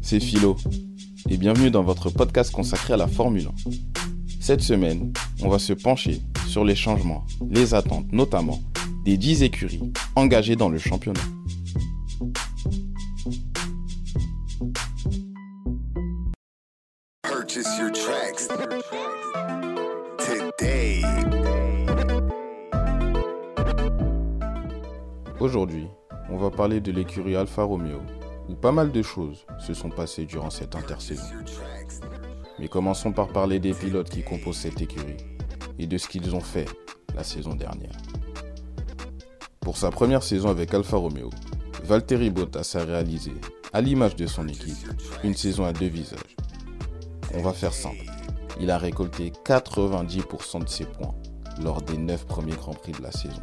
c'est Philo et bienvenue dans votre podcast consacré à la Formule 1. Cette semaine, on va se pencher sur les changements, les attentes notamment des 10 écuries engagées dans le championnat. Aujourd'hui, on va parler de l'écurie Alfa Romeo, où pas mal de choses se sont passées durant cette intersaison. Mais commençons par parler des pilotes qui composent cette écurie et de ce qu'ils ont fait la saison dernière. Pour sa première saison avec Alfa Romeo, Valtteri Bottas a réalisé, à l'image de son équipe, une saison à deux visages. On va faire simple. Il a récolté 90% de ses points lors des 9 premiers Grands Prix de la saison.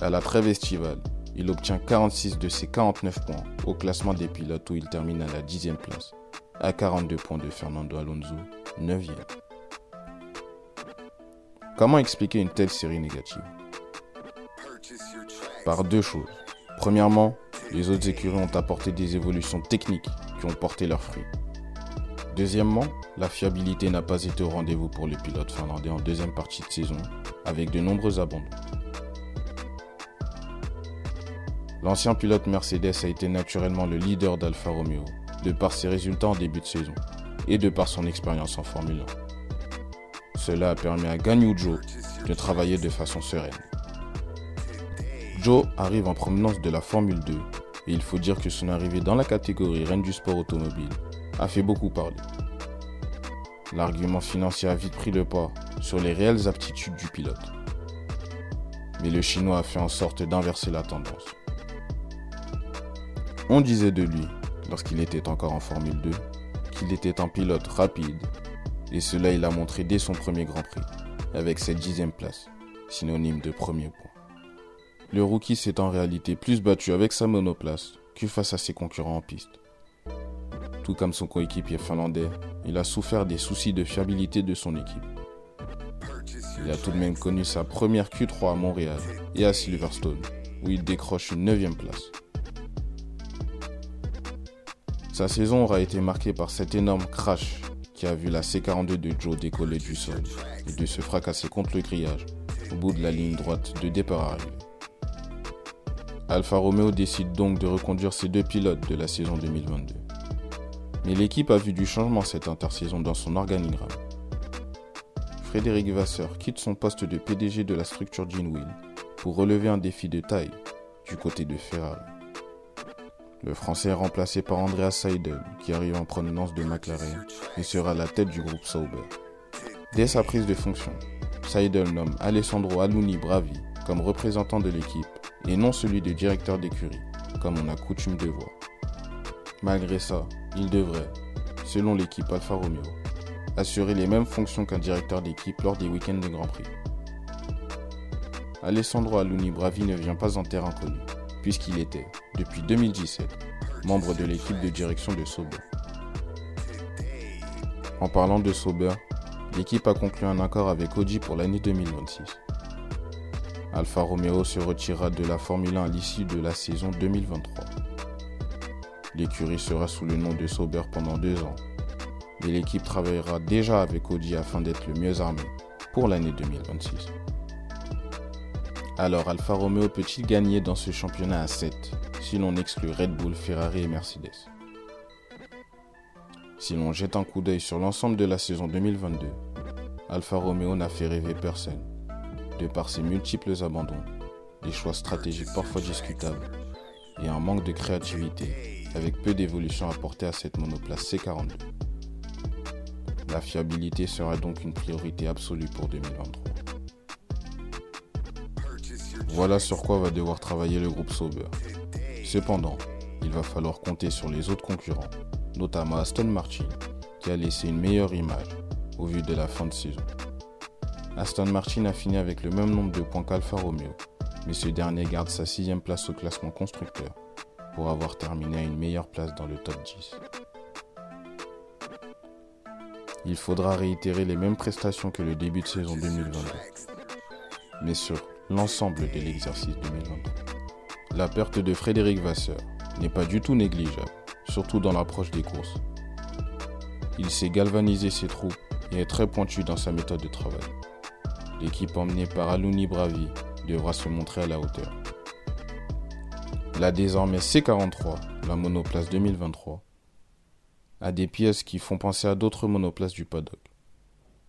À la trêve estivale, il obtient 46 de ses 49 points au classement des pilotes où il termine à la 10e place, à 42 points de Fernando Alonso, 9e. Comment expliquer une telle série négative? Par deux choses. Premièrement, les autres écuries ont apporté des évolutions techniques qui ont porté leurs fruits. Deuxièmement, la fiabilité n'a pas été au rendez-vous pour les pilotes finlandais en deuxième partie de saison, avec de nombreux abandons. L'ancien pilote Mercedes a été naturellement le leader d'Alfa Romeo, de par ses résultats en début de saison et de par son expérience en Formule 1. Cela a permis à Ganyu Joe de travailler de façon sereine. Joe arrive en provenance de la Formule 2 et il faut dire que son arrivée dans la catégorie reine du sport automobile a fait beaucoup parler. L'argument financier a vite pris le pas sur les réelles aptitudes du pilote. Mais le Chinois a fait en sorte d'inverser la tendance. On disait de lui, lorsqu'il était encore en Formule 2, qu'il était un pilote rapide, et cela il a montré dès son premier Grand Prix, avec cette dixième place, synonyme de premier point. Le rookie s'est en réalité plus battu avec sa monoplace que face à ses concurrents en piste. Tout comme son coéquipier finlandais, il a souffert des soucis de fiabilité de son équipe. Il a tout de même connu sa première Q3 à Montréal et à Silverstone, où il décroche une 9 place. Sa saison aura été marquée par cet énorme crash qui a vu la C42 de Joe décoller du sol et de se fracasser contre le grillage au bout de la ligne droite de départ arrivé. Alfa Romeo décide donc de reconduire ses deux pilotes de la saison 2022. Mais l'équipe a vu du changement cette intersaison dans son organigramme. Frédéric Vasseur quitte son poste de PDG de la structure Wheel pour relever un défi de taille du côté de Ferrari. Le Français est remplacé par Andreas Seidel, qui arrive en provenance de McLaren et sera la tête du groupe Sauber. Dès sa prise de fonction, Seidel nomme Alessandro Aluni Bravi comme représentant de l'équipe et non celui de directeur d'écurie, comme on a coutume de voir. Malgré ça, il devrait, selon l'équipe Alfa Romeo, assurer les mêmes fonctions qu'un directeur d'équipe lors des week-ends de Grand Prix. Alessandro Aluni Bravi ne vient pas en terre inconnue puisqu'il était, depuis 2017, membre de l'équipe de direction de Sauber. En parlant de Sauber, l'équipe a conclu un accord avec Audi pour l'année 2026. Alfa Romeo se retirera de la Formule 1 à l'issue de la saison 2023. L'écurie sera sous le nom de Sauber pendant deux ans, mais l'équipe travaillera déjà avec Audi afin d'être le mieux armé pour l'année 2026. Alors Alfa Romeo peut-il gagner dans ce championnat à 7 si l'on exclut Red Bull, Ferrari et Mercedes? Si l'on jette un coup d'œil sur l'ensemble de la saison 2022, Alfa Romeo n'a fait rêver personne, de par ses multiples abandons, des choix stratégiques parfois discutables et un manque de créativité avec peu d'évolution apportée à cette monoplace C42. La fiabilité sera donc une priorité absolue pour 2023. Voilà sur quoi va devoir travailler le groupe Sauber. Cependant, il va falloir compter sur les autres concurrents, notamment Aston Martin, qui a laissé une meilleure image au vu de la fin de saison. Aston Martin a fini avec le même nombre de points qu'Alfa Romeo, mais ce dernier garde sa sixième place au classement constructeur pour avoir terminé à une meilleure place dans le top 10. Il faudra réitérer les mêmes prestations que le début de saison 2022. Mais sur l'ensemble de l'exercice 2023. La perte de Frédéric Vasseur n'est pas du tout négligeable, surtout dans l'approche des courses. Il sait galvaniser ses troupes et est très pointu dans sa méthode de travail. L'équipe emmenée par Aluni Bravi devra se montrer à la hauteur. La désormais C43, la monoplace 2023, a des pièces qui font penser à d'autres monoplaces du paddock.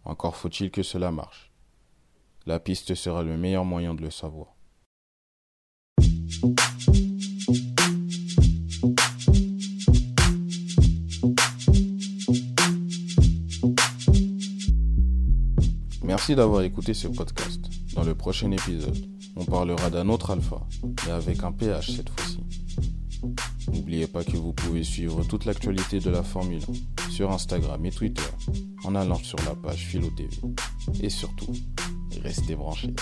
Encore faut-il que cela marche. La piste sera le meilleur moyen de le savoir. Merci d'avoir écouté ce podcast. Dans le prochain épisode, on parlera d'un autre alpha, mais avec un PH cette fois-ci. N'oubliez pas que vous pouvez suivre toute l'actualité de la Formule 1 sur Instagram et Twitter en allant sur la page Philo TV. Et surtout, restez branchés.